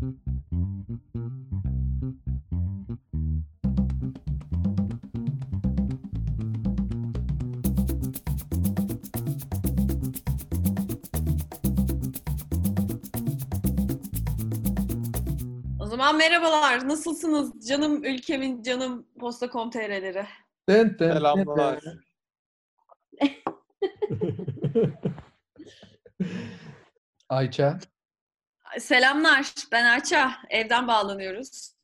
O zaman merhabalar. Nasılsınız? Canım ülkemin, canım posta.com.tr'leri. Dın dın Selamlar. Ayça. Selamlar. Ben Ayça. Evden bağlanıyoruz.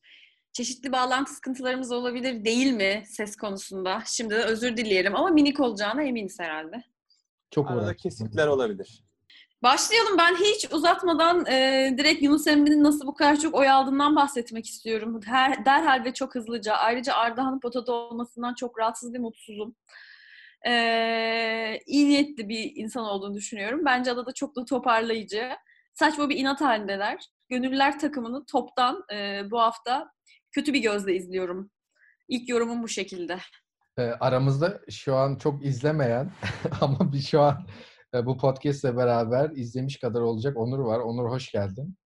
Çeşitli bağlantı sıkıntılarımız olabilir değil mi ses konusunda? Şimdiden özür dileyelim ama minik olacağına eminiz herhalde. Çok Arada kesikler olabilir. Başlayalım. Ben hiç uzatmadan e, direkt Yunus Emre'nin nasıl bu kadar çok oy aldığından bahsetmek istiyorum. Her, derhal ve çok hızlıca. Ayrıca Ardahan'ın potada olmasından çok rahatsız ve mutsuzum. E, iyi niyetli bir insan olduğunu düşünüyorum. Bence adada çok da toparlayıcı. Saçma bir inat halindeler. Gönüllüler takımını toptan e, bu hafta kötü bir gözle izliyorum. İlk yorumum bu şekilde. Ee, aramızda şu an çok izlemeyen ama bir şu an e, bu podcast'le beraber izlemiş kadar olacak Onur var. Onur hoş geldin.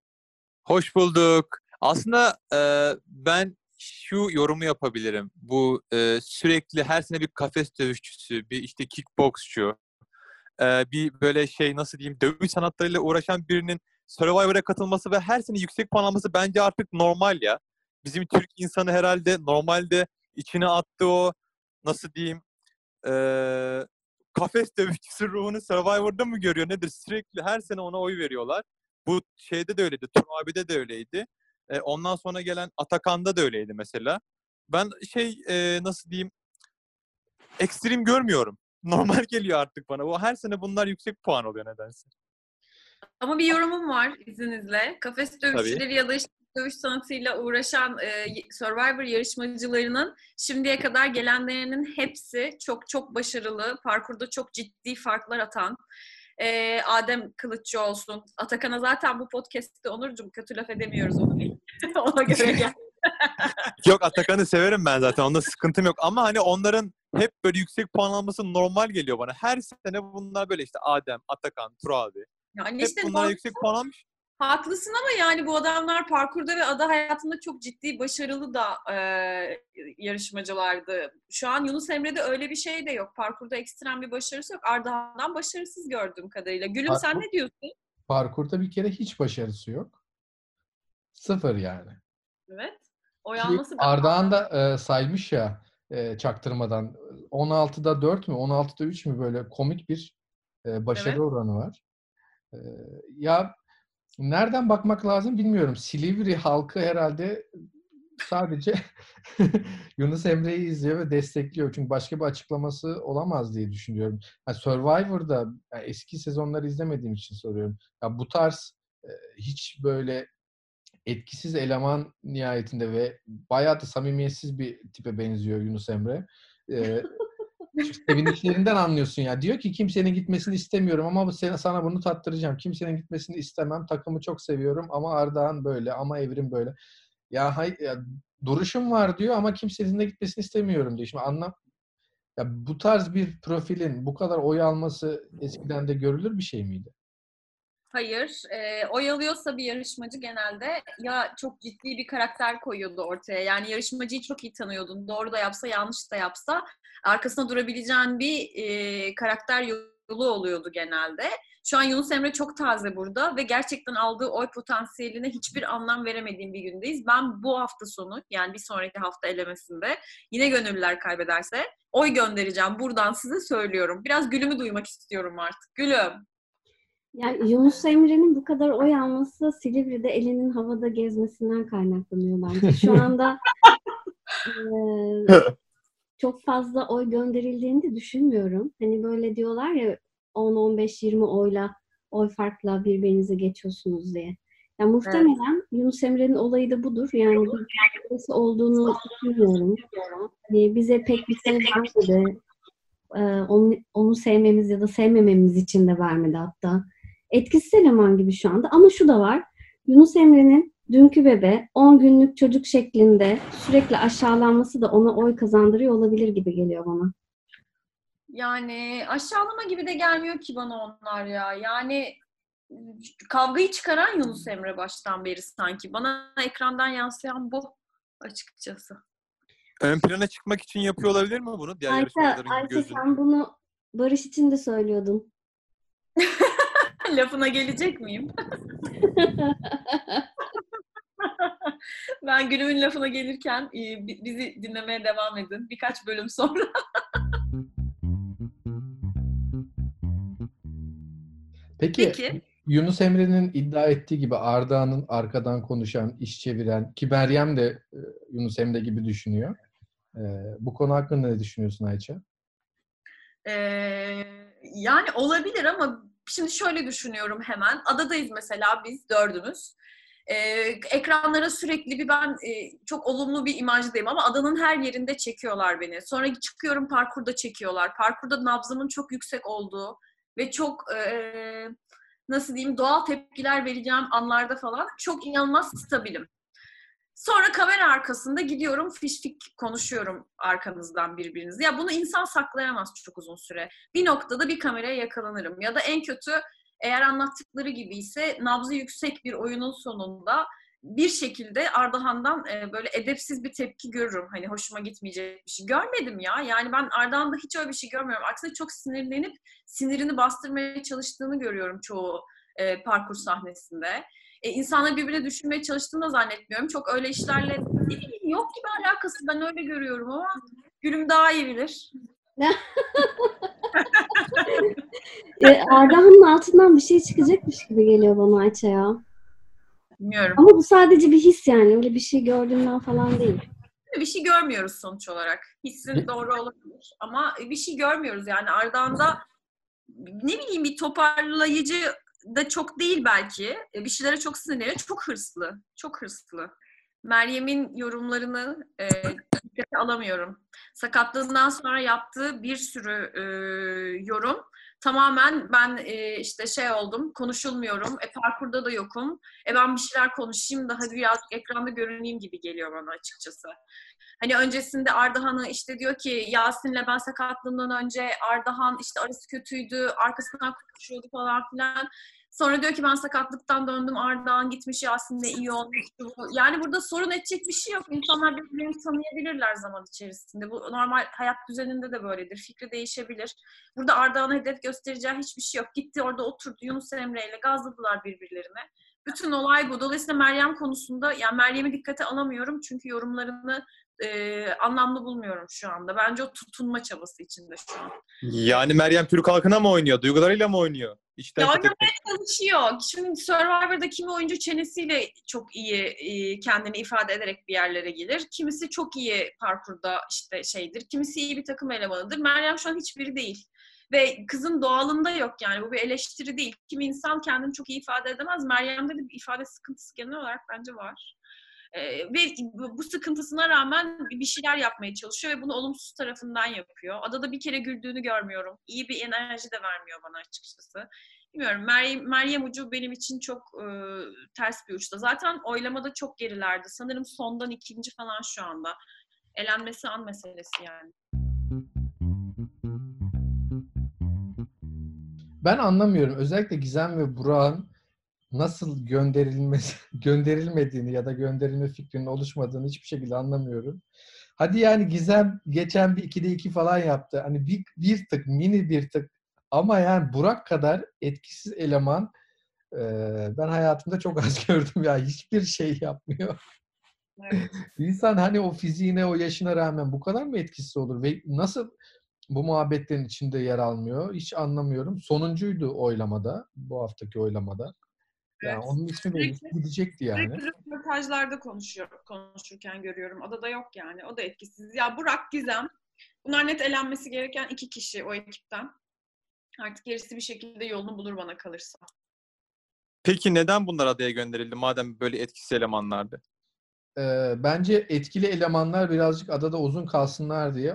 Hoş bulduk. Aslında e, ben şu yorumu yapabilirim. Bu e, sürekli her sene bir kafes dövüşçüsü, bir işte kickboksçu, e, bir böyle şey nasıl diyeyim dövüş sanatlarıyla uğraşan birinin Survivor'a katılması ve her sene yüksek puan alması bence artık normal ya. Bizim Türk insanı herhalde normalde içine attığı o nasıl diyeyim e, kafes dövüşçüsü ruhunu Survivor'da mı görüyor nedir? Sürekli her sene ona oy veriyorlar. Bu şeyde de öyleydi. Tur abi'de de öyleydi. E, ondan sonra gelen Atakan'da da öyleydi mesela. Ben şey e, nasıl diyeyim ekstrem görmüyorum. Normal geliyor artık bana. Bu her sene bunlar yüksek puan oluyor nedense. Ama bir yorumum var izninizle. Kafes dövüşçüleri ya da işte dövüş sanatıyla uğraşan e, Survivor yarışmacılarının şimdiye kadar gelenlerinin hepsi çok çok başarılı, parkurda çok ciddi farklar atan, e, Adem Kılıççı olsun. Atakan'a zaten bu podcast'te Onurcuğum kötü laf edemiyoruz onu bil. Ona göre gel. Yok Atakan'ı severim ben zaten. Onda sıkıntım yok. Ama hani onların hep böyle yüksek puan alması normal geliyor bana. Her sene bunlar böyle işte Adem, Atakan, Tur abi. Yani Hep işte bunlar bu- yüksek puan almış. Haklısın ama yani bu adamlar parkurda ve ada hayatında çok ciddi başarılı da e, yarışmacılardı. Şu an Yunus Emre'de öyle bir şey de yok. Parkurda ekstrem bir başarısı yok. Ardahan'dan başarısız gördüğüm kadarıyla. Gülüm sen Parkur- ne diyorsun? Parkurda bir kere hiç başarısı yok. Sıfır yani. Evet. Oy Ki alması da Ardahan da e, saymış ya e, çaktırmadan. 16'da 4 mü 16'da 3 mü böyle komik bir e, başarı Evet. oranı var. E, ya nereden bakmak lazım bilmiyorum. Silivri halkı herhalde sadece Yunus Emre'yi izliyor ve destekliyor. Çünkü başka bir açıklaması olamaz diye düşünüyorum. Ha, Survivor'da yani eski sezonları izlemediğim için soruyorum. Ya bu tarz e, hiç böyle etkisiz eleman nihayetinde ve bayağı da samimiyetsiz bir tipe benziyor Yunus Emre. Sevinçlerinden anlıyorsun ya. Diyor ki kimsenin gitmesini istemiyorum ama sene sana bunu tattıracağım. Kimsenin gitmesini istemem. Takımı çok seviyorum ama Ardahan böyle ama Evrim böyle. Ya, hay, ya duruşum var diyor ama kimsenin de gitmesini istemiyorum diyor. Şimdi anlam ya bu tarz bir profilin bu kadar oy alması eskiden de görülür bir şey miydi? Hayır. E, oy alıyorsa bir yarışmacı genelde ya çok ciddi bir karakter koyuyordu ortaya. Yani yarışmacıyı çok iyi tanıyordun. Doğru da yapsa, yanlış da yapsa arkasına durabileceğin bir e, karakter yolu oluyordu genelde. Şu an Yunus Emre çok taze burada ve gerçekten aldığı oy potansiyeline hiçbir anlam veremediğim bir gündeyiz. Ben bu hafta sonu yani bir sonraki hafta elemesinde yine gönüllüler kaybederse oy göndereceğim. Buradan size söylüyorum. Biraz gülümü duymak istiyorum artık. Gülüm. Yani Yunus Emre'nin bu kadar oy alması Silivri'de elinin havada gezmesinden kaynaklanıyor bence. Şu anda eee, çok fazla oy gönderildiğini de düşünmüyorum. Hani böyle diyorlar ya 10, 15, 20 oyla oy farkla birbirinize geçiyorsunuz diye. Ya muhtemelen Yunus Emre'nin olayı da budur. Yani birisi olduğunu düşünmüyorum. Hani bize pek bir şey vermedi. Ee, onu, onu sevmemiz ya da sevmememiz için de vermedi hatta. Etkisiz eleman gibi şu anda. Ama şu da var. Yunus Emre'nin dünkü bebe 10 günlük çocuk şeklinde sürekli aşağılanması da ona oy kazandırıyor olabilir gibi geliyor bana. Yani aşağılama gibi de gelmiyor ki bana onlar ya. Yani kavgayı çıkaran Yunus Emre baştan beri sanki. Bana ekrandan yansıyan bu açıkçası. Ön plana çıkmak için yapıyor olabilir mi bunu? Diğer Ayça gözünde. sen bunu Barış için de söylüyordun. Lafına gelecek miyim? ben günümün lafına gelirken e, bi- bizi dinlemeye devam edin. Birkaç bölüm sonra. Peki, Peki. Yunus Emre'nin iddia ettiği gibi Arda'nın arkadan konuşan, iş çeviren ki Meryem de e, Yunus Emre gibi düşünüyor. E, bu konu hakkında ne düşünüyorsun Ayça? Ee, yani olabilir ama şimdi şöyle düşünüyorum hemen. Adadayız mesela biz dördümüz. Ee, ekranlara sürekli bir ben e, çok olumlu bir imajdayım ama adanın her yerinde çekiyorlar beni. Sonra çıkıyorum parkurda çekiyorlar. Parkurda nabzımın çok yüksek olduğu ve çok e, nasıl diyeyim doğal tepkiler vereceğim anlarda falan çok inanılmaz stabilim. Sonra kamera arkasında gidiyorum fişfik konuşuyorum arkanızdan birbirinizi. Ya bunu insan saklayamaz çok uzun süre. Bir noktada bir kameraya yakalanırım. Ya da en kötü eğer anlattıkları gibi ise nabzı yüksek bir oyunun sonunda bir şekilde Ardahan'dan e, böyle edepsiz bir tepki görürüm. Hani hoşuma gitmeyecek bir şey. Görmedim ya. Yani ben Ardahan'da hiç öyle bir şey görmüyorum. Aksine çok sinirlenip sinirini bastırmaya çalıştığını görüyorum çoğu e, parkur sahnesinde. E, insanları birbirine düşünmeye çalıştığını da zannetmiyorum. Çok öyle işlerle bileyim, yok gibi alakası ben öyle görüyorum ama Gülüm daha iyi bilir. E, Ardahan'ın altından bir şey çıkacakmış gibi geliyor bana Ayça ya. Bilmiyorum. Ama bu sadece bir his yani. Öyle bir şey gördüğümden falan değil. Bir şey görmüyoruz sonuç olarak. Hissin doğru olabilir ama bir şey görmüyoruz yani Ardahan'da ne bileyim bir toparlayıcı da çok değil belki. E, Bir şeylere çok sinirleniyor. Çok hırslı. Çok hırslı. Meryem'in yorumlarını e, dikkate alamıyorum. Sakatlığından sonra yaptığı bir sürü e, yorum tamamen ben e, işte şey oldum, konuşulmuyorum, e, parkurda da yokum, e ben bir şeyler konuşayım da hadi birazcık ekranda görüneyim gibi geliyor bana açıkçası. Hani öncesinde Ardahan'ı işte diyor ki Yasin'le ben sakatlığımdan önce Ardahan işte arası kötüydü, arkasından konuşuyordu falan filan. Sonra diyor ki ben sakatlıktan döndüm Ardahan gitmiş Yasin'le iyi olmuş. Yani burada sorun edecek bir şey yok. İnsanlar birbirlerini tanıyabilirler zaman içerisinde. Bu normal hayat düzeninde de böyledir. Fikri değişebilir. Burada Ardahan'a hedef göstereceği hiçbir şey yok. Gitti orada oturdu Yunus Emre ile gazladılar birbirlerine. Bütün olay bu. Dolayısıyla Meryem konusunda yani Meryem'i dikkate alamıyorum çünkü yorumlarını e, anlamlı bulmuyorum şu anda. Bence o tutunma çabası içinde şu an. Yani Meryem Türk halkına mı oynuyor? Duygularıyla mı oynuyor? İçten Ya oynamaya çalışıyor. Şimdi Survivor'da kimi oyuncu çenesiyle çok iyi e, kendini ifade ederek bir yerlere gelir. Kimisi çok iyi parkurda işte şeydir. Kimisi iyi bir takım elemanıdır. Meryem şu an hiçbiri değil. Ve kızın doğalında yok yani. Bu bir eleştiri değil. Kimi insan kendini çok iyi ifade edemez. Meryem'de de bir ifade sıkıntısı genel olarak bence var. Ve bu sıkıntısına rağmen bir şeyler yapmaya çalışıyor ve bunu olumsuz tarafından yapıyor. Adada bir kere güldüğünü görmüyorum. İyi bir enerji de vermiyor bana açıkçası. Bilmiyorum. Meryem, Meryem Ucu benim için çok e, ters bir uçta. Zaten oylamada çok gerilerdi. Sanırım sondan ikinci falan şu anda. Elenmesi an meselesi yani. Ben anlamıyorum. Özellikle Gizem ve Burak'ın nasıl gönderilmesi, gönderilmediğini ya da gönderilme fikrinin oluşmadığını hiçbir şekilde anlamıyorum. Hadi yani Gizem geçen bir 2'de 2 falan yaptı. Hani bir, bir tık, mini bir tık ama yani Burak kadar etkisiz eleman e, ben hayatımda çok az gördüm ya. Hiçbir şey yapmıyor. Evet. İnsan hani o fiziğine, o yaşına rağmen bu kadar mı etkisiz olur? Ve nasıl bu muhabbetlerin içinde yer almıyor? Hiç anlamıyorum. Sonuncuydu oylamada, bu haftaki oylamada. Yani Evet. onun ismi belli gidecekti yani. Sürekli röportajlarda konuşuyor, konuşurken görüyorum. Adada yok yani. O da etkisiz. Ya Burak, Gizem. Bunlar net elenmesi gereken iki kişi o ekipten. Artık gerisi bir şekilde yolunu bulur bana kalırsa. Peki neden bunlar adaya gönderildi madem böyle etkisiz elemanlardı? Ee, bence etkili elemanlar birazcık adada uzun kalsınlar diye e,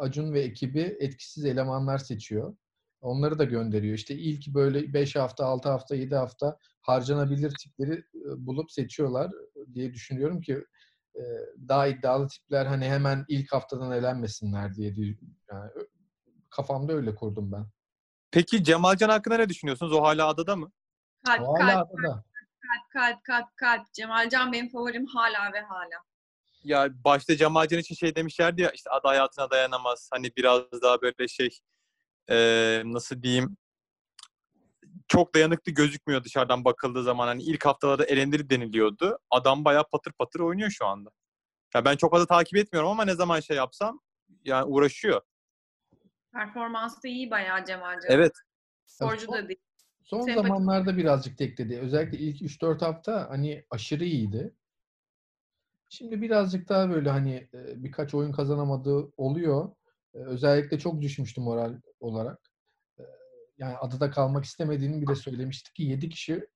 Acun ve ekibi etkisiz elemanlar seçiyor. Onları da gönderiyor. İşte ilk böyle 5 hafta, 6 hafta, 7 hafta harcanabilir tipleri bulup seçiyorlar diye düşünüyorum ki daha iddialı tipler hani hemen ilk haftadan elenmesinler diye yani kafamda öyle kurdum ben. Peki Cemalcan hakkında ne düşünüyorsunuz? O hala adada mı? Kalp, O hala kalp, adada. kalp, kalp, kalp, kalp. Cemalcan benim favorim hala ve hala. Ya başta Cemalcan için şey demişlerdi ya işte ada hayatına dayanamaz. Hani biraz daha böyle şey eee, nasıl diyeyim çok dayanıklı gözükmüyor dışarıdan bakıldığı zaman. Hani ilk haftalarda elendir deniliyordu. Adam bayağı patır patır oynuyor şu anda. Ya ben çok fazla takip etmiyorum ama ne zaman şey yapsam yani uğraşıyor. Performansı da iyi bayağı Cemalcan. Evet. Sporcu da değil. Son Sempatik. zamanlarda birazcık tekledi. Özellikle ilk 3-4 hafta hani aşırı iyiydi. Şimdi birazcık daha böyle hani e, birkaç oyun kazanamadığı oluyor. Özellikle çok düşmüştü moral olarak. Yani adada kalmak istemediğini bile söylemişti ki 7 kişi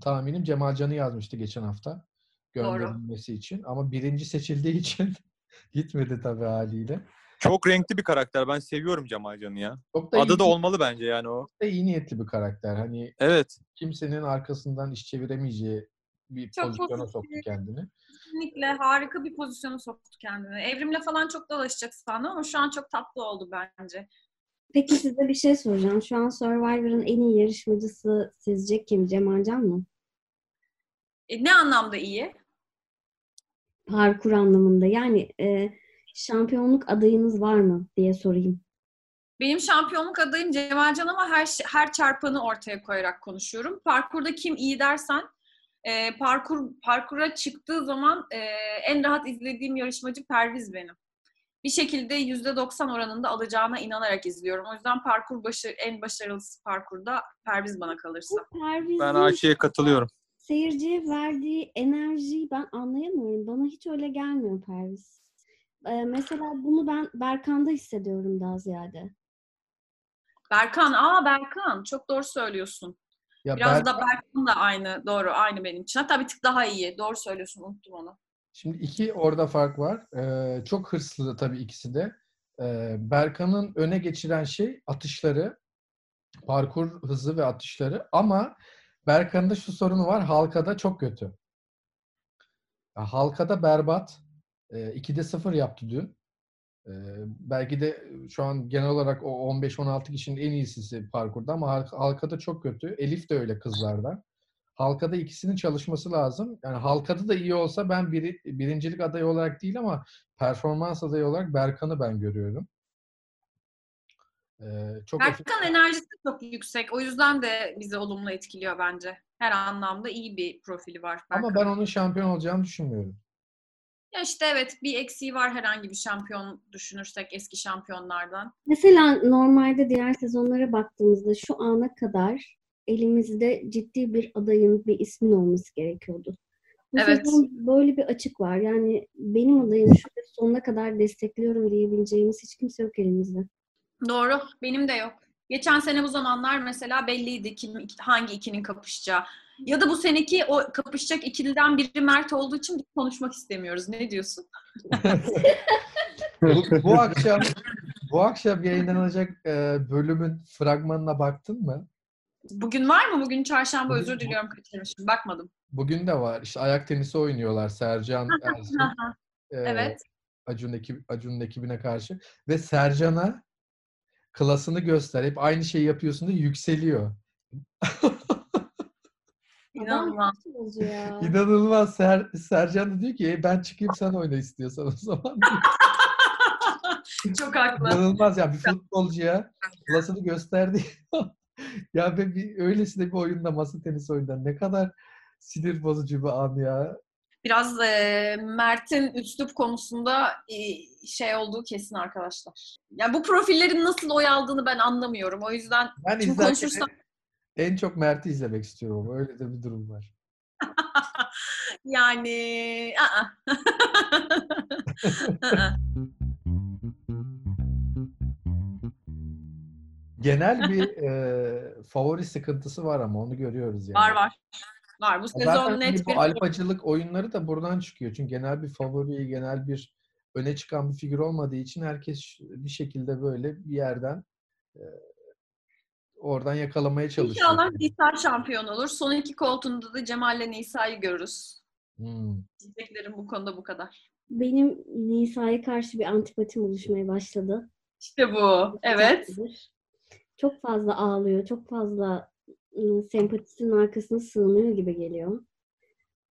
tahminim Cemalcan'ı yazmıştı geçen hafta gönderilmesi için. Ama birinci seçildiği için gitmedi tabii haliyle. Çok renkli bir karakter. Ben seviyorum Cemalcan'ı ya. Çok da iyi, Adada olmalı bence yani o. çok da iyi niyetli bir karakter. Hani Evet. kimsenin arkasından iş çeviremeyeceği bir Çok pozisyona pozitif. soktu kendini. Kesinlikle harika bir pozisyona soktu kendini. Evrimle falan çok dalaşacak sandım ama şu an çok tatlı oldu bence. Peki size bir şey soracağım. Şu an Survivor'ın en iyi yarışmacısı sizce kim? Cemalcan mı? E, ne anlamda iyi? Parkur anlamında. Yani e, şampiyonluk adayınız var mı diye sorayım. Benim şampiyonluk adayım Cemalcan ama her şey- her çarpanı ortaya koyarak konuşuyorum. Parkurda kim iyi dersen e, parkur parkura çıktığı zaman e, en rahat izlediğim yarışmacı Perviz benim. Bir şekilde %90 oranında alacağına inanarak izliyorum. O yüzden parkur başı en başarılısı parkurda Perviz bana kalırsa. Perviz'in Ben Ayşe'ye katılıyorum. seyirciye verdiği enerjiyi ben anlayamıyorum. Bana hiç öyle gelmiyor Perviz. E, mesela bunu ben Berkan'da hissediyorum daha ziyade. Berkan, aa Berkan çok doğru söylüyorsun. Ya Biraz Berk- da Berkan da aynı, doğru, aynı benim için. Hatta bir tık daha iyi. Doğru söylüyorsun, unuttum onu. Şimdi iki orada fark var. Ee, çok hırslı tabii ikisi de. Ee, Berkan'ın öne geçiren şey atışları, parkur hızı ve atışları. Ama Berkan'ın da şu sorunu var. Halkada çok kötü. Ya, halkada berbat. Ee, 2'de 0 yaptı dün. Ee, belki de şu an genel olarak o 15-16 kişinin en iyisi parkurda ama halk- halkada çok kötü. Elif de öyle kızlarda. Halkada ikisinin çalışması lazım. Yani halkada da iyi olsa ben biri, birincilik adayı olarak değil ama performans adayı olarak Berkan'ı ben görüyorum. Ee, çok Berkan enerjisi çok yüksek. O yüzden de bizi olumlu etkiliyor bence. Her anlamda iyi bir profili var Berkan'ın. ama ben onun şampiyon olacağını düşünmüyorum. Ya işte evet bir eksiği var herhangi bir şampiyon düşünürsek eski şampiyonlardan. Mesela normalde diğer sezonlara baktığımızda şu ana kadar elimizde ciddi bir adayın, bir ismin olması gerekiyordu. Bu Evet. sezon böyle bir açık var. Yani benim adayım şu sonuna kadar destekliyorum diyebileceğimiz hiç kimse yok elimizde. Doğru. Benim de yok. Geçen sene bu zamanlar mesela belliydi kim, hangi ikinin kapışacağı. Ya da bu seneki o kapışacak ikiliden biri Mert olduğu için biz konuşmak istemiyoruz. Ne diyorsun? bu, bu akşam bu akşam yayınlanacak e, bölümün fragmanına baktın mı? Bugün var mı? Bugün çarşamba özür diliyorum kaçırmışım. Bakmadım. Bugün de var. İşte ayak tenisi oynuyorlar Sercan Ersin. E, evet. Acun ekip, Acun'un ekibine karşı ve Sercan'a klasını göster. Hep aynı şeyi yapıyorsun da yükseliyor. İnanılmaz. İnanılmaz. Ser, Sercan da diyor ki "E, ben çıkayım sen oyna istiyorsan o zaman. Çok haklı. İnanılmaz ya bir futbolcuya klasını gösterdi. ya ben bir öylesine bir oyunda masa tenisi oyunda ne kadar sinir bozucu bir an ya. Biraz e, Mert'in üslup konusunda e, şey olduğu kesin arkadaşlar. Ya bu profillerin nasıl oy aldığını ben anlamıyorum. O yüzden Ben Şimdi konuşursam- en çok Mert'i izlemek istiyorum öyle de bir durum var. yani. Genel bir e, favori sıkıntısı var ama onu görüyoruz yani. var var. Var. Bu sezon Zaten hani net bu bir alfacılık oyunları da buradan çıkıyor. Çünkü genel bir favori, genel bir öne çıkan bir figür olmadığı için herkes bir şekilde böyle bir yerden e, oradan yakalamaya çalışıyor. İnşallah Nisa şampiyon olur. Son iki koltuğunda da Cemal'le Nisa'yı görürüz. Hmm. Diyeceklerim bu konuda bu kadar. Benim Nisa'ya karşı bir antipatim oluşmaya başladı. İşte bu. Evet. Çok fazla ağlıyor, çok fazla sempatisinin arkasına sığınıyor gibi geliyor.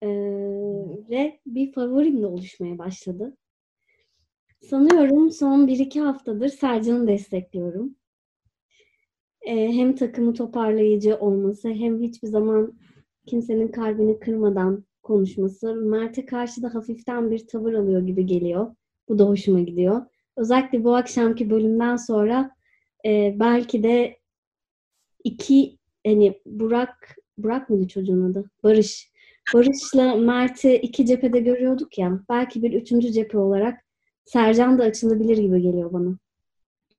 Ee, ve bir favorim de oluşmaya başladı. Sanıyorum son 1-2 haftadır Sercan'ı destekliyorum. Ee, hem takımı toparlayıcı olması hem hiçbir zaman kimsenin kalbini kırmadan konuşması. Mert'e karşı da hafiften bir tavır alıyor gibi geliyor. Bu da hoşuma gidiyor. Özellikle bu akşamki bölümden sonra e, belki de iki hani Burak Burak mıydı çocuğun adı? Barış. Barış'la Mert'i iki cephede görüyorduk ya. Belki bir üçüncü cephe olarak Sercan da açılabilir gibi geliyor bana.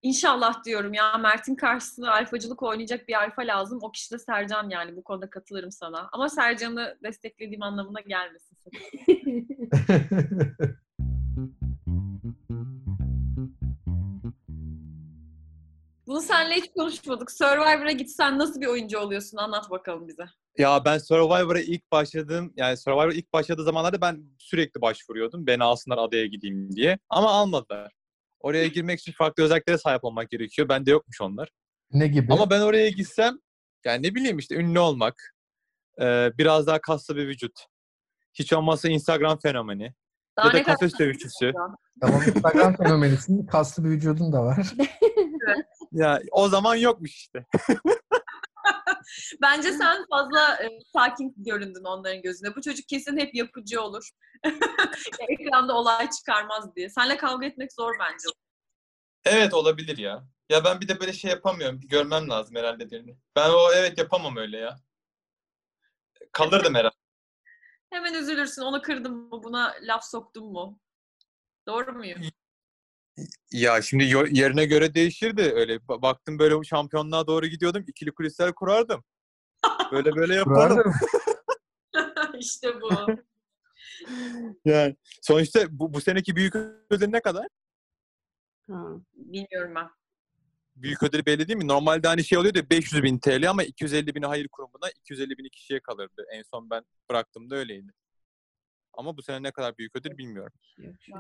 İnşallah diyorum ya Mert'in karşısında alfacılık oynayacak bir alfa lazım. O kişi de Sercan yani bu konuda katılırım sana. Ama Sercan'ı desteklediğim anlamına gelmesin. Bunu seninle hiç konuşmadık. Survivor'a gitsen nasıl bir oyuncu oluyorsun? Anlat bakalım bize. Ya ben Survivor'a ilk başladığım, yani Survivor'a ilk başladığı zamanlarda ben sürekli başvuruyordum. Beni alsınlar adaya gideyim diye. Ama almadılar. Oraya girmek için farklı özelliklere sahip olmak gerekiyor. Bende yokmuş onlar. ne gibi? Ama ben oraya gitsem, yani ne bileyim işte ünlü olmak, e, biraz daha kaslı bir vücut, hiç olmazsa Instagram fenomeni Daha ya da ne kadar kafes dövüşçüsü. Tamam Instagram fenomenisin. Kaslı bir vücudun da var. Ya o zaman yokmuş işte. Bence sen fazla e, sakin göründün onların gözünde. Bu çocuk kesin hep yapıcı olur. Ekranda olay çıkarmaz diye. Seninle kavga etmek zor bence. Evet olabilir ya. Ya ben bir de böyle şey yapamıyorum. Bir görmem lazım herhalde birini. Ben o evet yapamam öyle ya. Kalırdım herhalde. Hemen üzülürsün. Onu kırdım mı? Buna laf soktum mu? Doğru muyum? Ya şimdi yerine göre değişirdi öyle. Ba- Baktım böyle şampiyonluğa doğru gidiyordum. ikili kulisler kurardım. Böyle böyle yapardım. İşte bu. Yani sonuçta bu, bu seneki büyük ödül ne kadar? Ha. Bilmiyorum ben. Büyük ödül belli değil mi? Normalde hani şey oluyordu ya, 500 bin TL ama 250 bini hayır kurumuna 250 bini kişiye kalırdı. En son ben bıraktığımda öyleydi. Ama bu sene ne kadar büyük ödül bilmiyorum.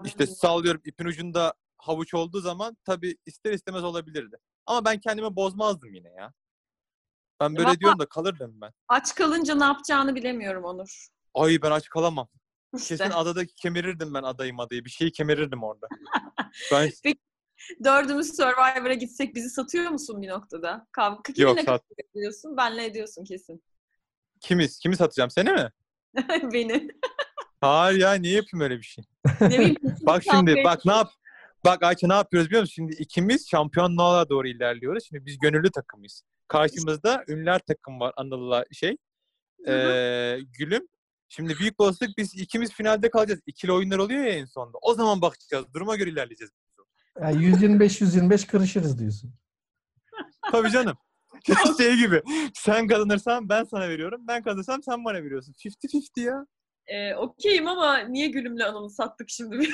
İşte sallıyorum ipin ucunda havuç olduğu zaman tabii ister istemez olabilirdi. Ama ben kendimi bozmazdım yine ya. Ben böyle Valla- diyorum da kalırdım ben. Aç kalınca ne yapacağını bilemiyorum Onur. Ay ben aç kalamam. İşte. Kesin adada kemirirdim ben adayım adayı. Bir şeyi kemirirdim orada. ben Dördümüz Survivor'a gitsek bizi satıyor musun bir noktada? Kavga kiminle Yok, sat- ediyorsun? Benle ediyorsun kesin. kimiz? Kimi satacağım? Seni mi? Beni. Hayır ya niye yapayım öyle bir şey? Ne bileyim. Bak şimdi bak ne yap Bak Ayça ne yapıyoruz biliyor musun? Şimdi ikimiz şampiyonluğa doğru ilerliyoruz. Şimdi biz gönüllü takımıyız. Karşımızda ünlüler takım var Anıl'la şey. Hı hı. Ee, Gülüm. Şimdi büyük olasılık biz ikimiz finalde kalacağız. İkili oyunlar oluyor ya en sonunda. O zaman bakacağız. Duruma göre ilerleyeceğiz. Yani 125-125 kırışırız diyorsun. Tabii canım. şey gibi. Sen kazanırsan ben sana veriyorum. Ben kazanırsam sen bana veriyorsun. 50-50 ya. Ee, Okeyim ama niye Gülüm'le Anıl'ı sattık şimdi?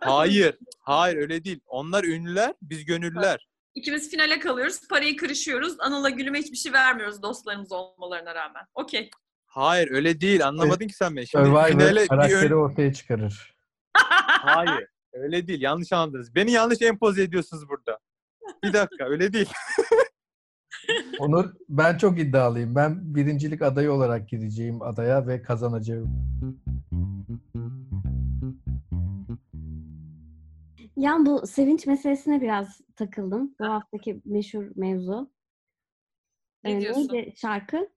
Hayır. Hayır öyle değil. Onlar ünlüler, biz gönüllüler. İkimiz finale kalıyoruz. Parayı kırışıyoruz. Anıl'la Gülüm'e hiçbir şey vermiyoruz dostlarımız olmalarına rağmen. Okey. Hayır öyle değil. Anlamadın ki sen beni. Şimdi Survivor finale bir karakteri ön... ortaya çıkarır. Hayır. Öyle değil. Yanlış anladınız. Beni yanlış empoze ediyorsunuz burada. Bir dakika. Öyle değil. Onur ben çok iddialıyım. Ben birincilik adayı olarak gideceğim adaya ve kazanacağım. Yani bu sevinç meselesine biraz takıldım. Bu haftaki meşhur mevzu. Ne Ee, diyorsun? neydi şarkı?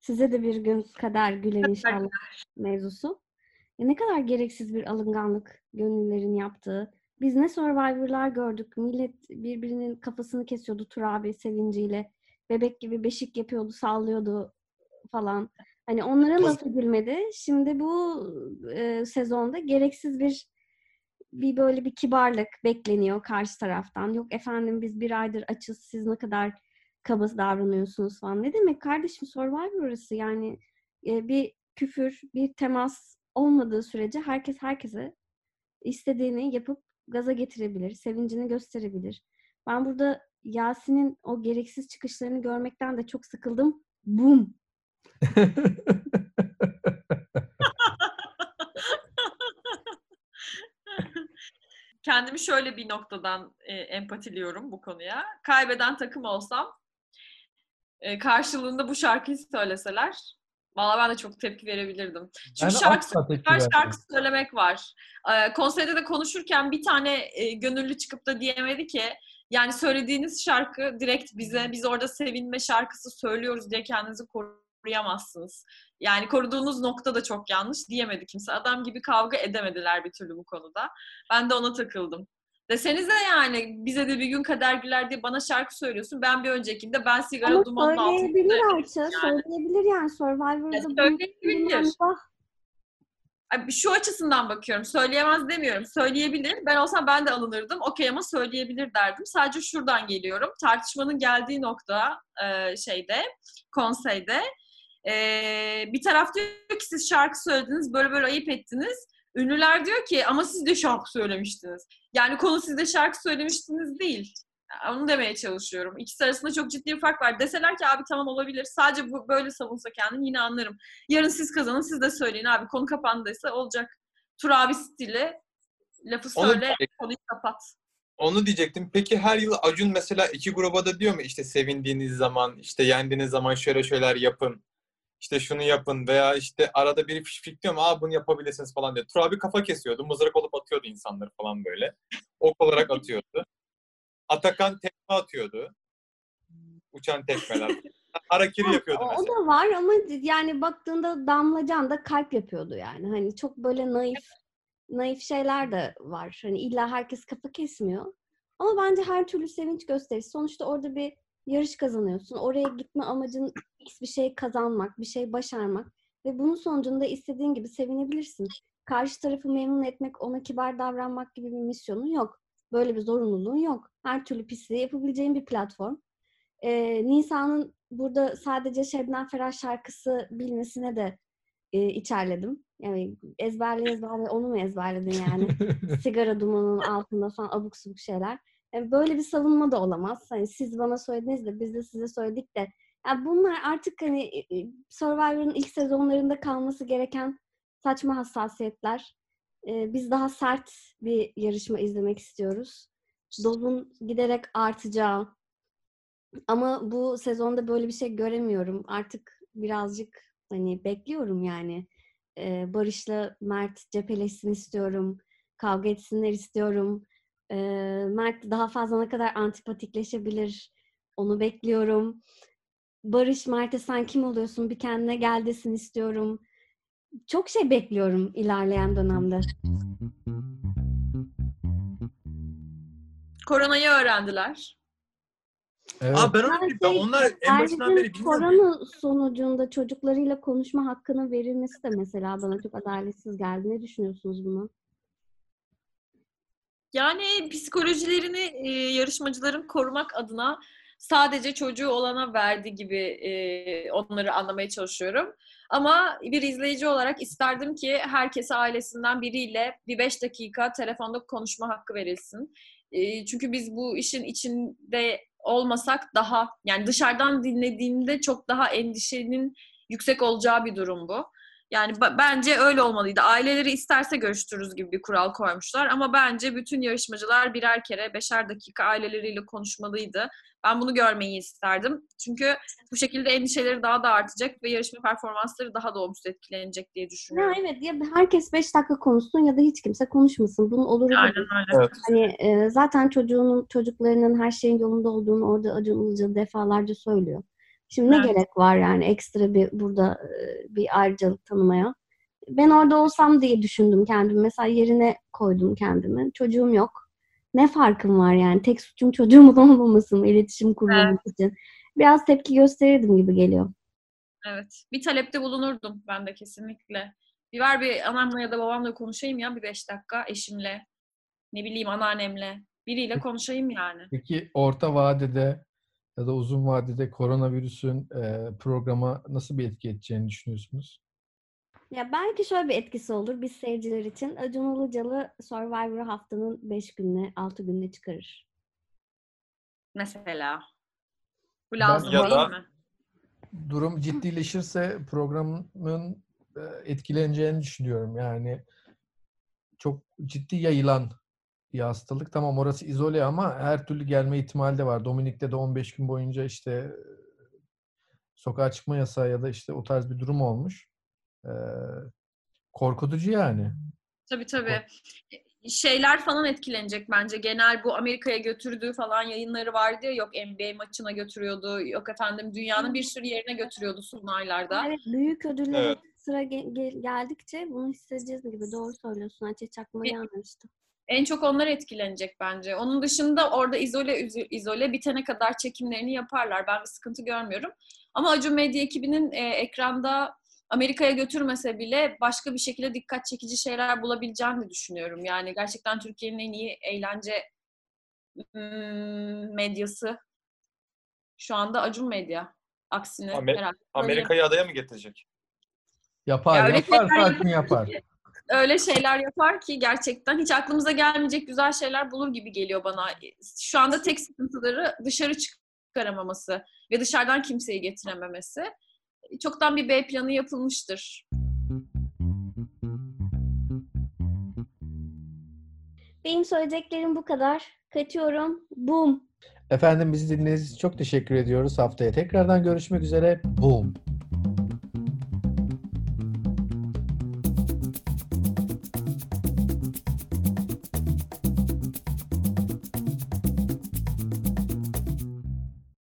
Size de bir gün kader gülen inşallah mevzusu. Ya ne kadar gereksiz bir alınganlık gönüllerin yaptığı. Biz ne Survivor'lar gördük. Millet birbirinin kafasını kesiyordu Tur abi sevinciyle. Bebek gibi beşik yapıyordu, sallıyordu falan. Hani onlara laf edilmedi. Şimdi bu e, sezonda gereksiz bir bir böyle bir kibarlık bekleniyor karşı taraftan. Yok efendim biz bir aydır açız siz ne kadar kaba davranıyorsunuz falan. Ne demek kardeşim Survivor orası yani e, bir küfür, bir temas olmadığı sürece herkes herkese istediğini yapıp gaza getirebilir, sevincini gösterebilir. Ben burada Yasin'in o gereksiz çıkışlarını görmekten de çok sıkıldım. Bum! Kendimi şöyle bir noktadan e, empatiliyorum bu konuya. Kaybeden takım olsam e, karşılığında bu şarkıyı söyleseler Valla ben de çok tepki verebilirdim. Çünkü şarkı, şarkı, şarkı söylemek var. Ee, konserde de konuşurken bir tane e, gönüllü çıkıp da diyemedi ki yani söylediğiniz şarkı direkt bize, biz orada sevinme şarkısı söylüyoruz diye kendinizi koruyamazsınız. Yani koruduğunuz nokta da çok yanlış diyemedi kimse. Adam gibi kavga edemediler bir türlü bu konuda. Ben de ona takıldım. Desenize yani bize de bir gün kader güler diye bana şarkı söylüyorsun. Ben bir öncekinde ben sigara Ama dumanın altında söyleyebilir Ayça. Söyleyebilir yani. Survivor'da Ya söyleyebilir. bulunmaz. Şu açısından bakıyorum. Söyleyemez demiyorum. Söyleyebilir. Ben olsam ben de alınırdım. Okey ama söyleyebilir derdim. Sadece şuradan geliyorum. Tartışmanın geldiği nokta e, şeyde, konseyde. E, bir taraf diyor ki siz şarkı söylediniz, böyle böyle ayıp ettiniz. Ünlüler diyor ki ama siz de şarkı söylemiştiniz. Yani konu siz de şarkı söylemiştiniz değil. Onu demeye çalışıyorum. İkisi arasında çok ciddi bir fark var. Deseler ki abi tamam olabilir. Sadece bu böyle savunsa kendini yine anlarım. Yarın siz kazanın siz de söyleyin abi. Konu kapandıysa olacak. Tur abi stili lafı Onu söyle diyecektim. konuyu kapat. Onu diyecektim. Peki her yıl Acun mesela iki gruba da diyor mu işte sevindiğiniz zaman, işte yendiğiniz zaman şöyle şeyler yapın. İşte şunu yapın veya işte arada biri fişfikliyor mu? Aa bunu yapabilirsiniz falan diye. Tur abi kafa kesiyordu. Mızrak olup atıyordu insanları falan böyle. Ok olarak atıyordu. Atakan tekme atıyordu. Uçan tekmeler. Harakiri yapıyordu O, o mesela. da var ama yani baktığında Damlacan da kalp yapıyordu yani. Hani çok böyle naif naif şeyler de var. Hani illa herkes kafa kesmiyor. Ama bence her türlü sevinç gösterisi. Sonuçta orada bir yarış kazanıyorsun. Oraya gitme amacın bir şey kazanmak, bir şey başarmak. Ve bunun sonucunda istediğin gibi sevinebilirsin. Karşı tarafı memnun etmek, ona kibar davranmak gibi bir misyonun yok. Böyle bir zorunluluğun yok. Her türlü pisliği yapabileceğin bir platform. Ee, Nisa'nın burada sadece Şebnem Ferah şarkısı bilmesine de e, içerledim. Yani ezberle ezberle onu mu ezberledin yani? Sigara dumanının altında falan abuk subuk şeyler. Yani böyle bir savunma da olamaz. Hani siz bana söylediniz de biz de size söyledik de. Yani bunlar artık hani Survivor'ın ilk sezonlarında kalması gereken saçma hassasiyetler. Biz daha sert bir yarışma izlemek istiyoruz. Dozun giderek artacağı, ama bu sezonda böyle bir şey göremiyorum. Artık birazcık hani bekliyorum yani. Barış'la Mert cepheleşsin istiyorum. Kavga etsinler istiyorum. Mert daha fazla ne kadar antipatikleşebilir onu bekliyorum. Barış Mert'e sen kim oluyorsun bir kendine gel desin istiyorum. Çok şey bekliyorum ilerleyen dönemde. Koronayı öğrendiler. Evet. Aa ben onu ben şey- onlar en başından beri korona sonucunda çocuklarıyla konuşma hakkının verilmesi de mesela bana çok adaletsiz geldi. Ne düşünüyorsunuz buna? Yani psikolojilerini e, yarışmacıların korumak adına sadece çocuğu olana verdi gibi e, onları anlamaya çalışıyorum. Ama bir izleyici olarak isterdim ki herkese ailesinden biriyle bir beş dakika telefonda konuşma hakkı verilsin. E, çünkü biz bu işin içinde olmasak daha yani dışarıdan dinlediğinde çok daha endişenin yüksek olacağı bir durum bu. Yani bence öyle olmalıydı. Aileleri isterse görüştürürüz gibi bir kural koymuşlar ama bence bütün yarışmacılar birer kere beşer dakika aileleriyle konuşmalıydı. Ben bunu görmeyi isterdim. Çünkü bu şekilde endişeleri daha da artacak ve yarışma performansları daha da olumsuz etkilenecek diye Ya düşünüyorum. evet ya herkes 5 dakika konuşsun ya da hiç kimse konuşmasın. Bunun oluru da Aynen öyle. Evet. Hani e, zaten çocuğunun çocuklarının her şeyin yolunda olduğunu orada Acun Ilıcalı defalarca söylüyor. Şimdi ne Evet. gerek var yani ekstra bir burada e, bir ayrıcalık tanımaya? Ben orada olsam diye düşündüm kendimi. Mesela yerine koydum kendimi. Çocuğum yok. Ne farkım var yani? Tek suçum çocuğumun olmaması mı iletişim kurmamak için? Biraz tepki gösterirdim gibi geliyor. Evet. Bir talepte bulunurdum ben de kesinlikle. Bir ver bir anamla ya da babamla konuşayım ya bir beş dakika eşimle. Ne bileyim anneannemle. Biriyle konuşayım yani. Peki orta vadede ya da uzun vadede koronavirüsün e, programa nasıl bir etki edeceğini düşünüyorsunuz? Ya belki şöyle bir etkisi olur biz seyirciler için. Acun Ilıcalı Survivor haftanın 5 gününe, 6 gününe çıkarır. Mesela. Bu Ben- lazım Ya değil da- mi? Durum ciddileşirse programın etkileneceğini düşünüyorum. Yani çok ciddi yayılan bir hastalık. Tamam orası izole ama her türlü gelme ihtimali de var. Dominik'te de 15 gün boyunca işte sokağa çıkma yasağı ya da işte o tarz bir durum olmuş. Ee, korkutucu yani. Tabii tabii. Şeyler falan etkilenecek bence. Genel bu Amerika'ya götürdüğü falan yayınları vardı ya. Yok NBA maçına götürüyordu. Yok efendim dünyanın bir sürü yerine götürüyordu son aylarda. Evet, büyük ödüllere Evet. sıra ge- ge- geldikçe bunu hissedeceğiz gibi. Doğru söylüyorsun. Ayça Çakma'yı Bir- anlamıştım. En çok onlar etkilenecek bence. Onun dışında orada izole izole bitene kadar çekimlerini yaparlar. Ben bir sıkıntı görmüyorum. Ama Acun Medya ekibinin e, ekranda Amerika'ya götürmese bile başka bir şekilde dikkat çekici şeyler bulabileceğini düşünüyorum. Yani gerçekten Türkiye'nin en iyi eğlence medyası şu anda Acun Medya. Aksine Amer- herhalde. Amerika'yı adaya mı getirecek? Yapar, Ya yapar, Fatih yapar. Öyle şeyler yapar ki gerçekten hiç aklımıza gelmeyecek güzel şeyler bulur gibi geliyor bana. Şu anda tek sıkıntıları dışarı çıkaramaması ve dışarıdan kimseyi getirememesi. Çoktan bir B planı yapılmıştır. Benim söyleyeceklerim bu kadar. Kaçıyorum. Boom. Efendim bizi dinlediğiniz için çok teşekkür ediyoruz. Haftaya tekrardan görüşmek üzere. Boom.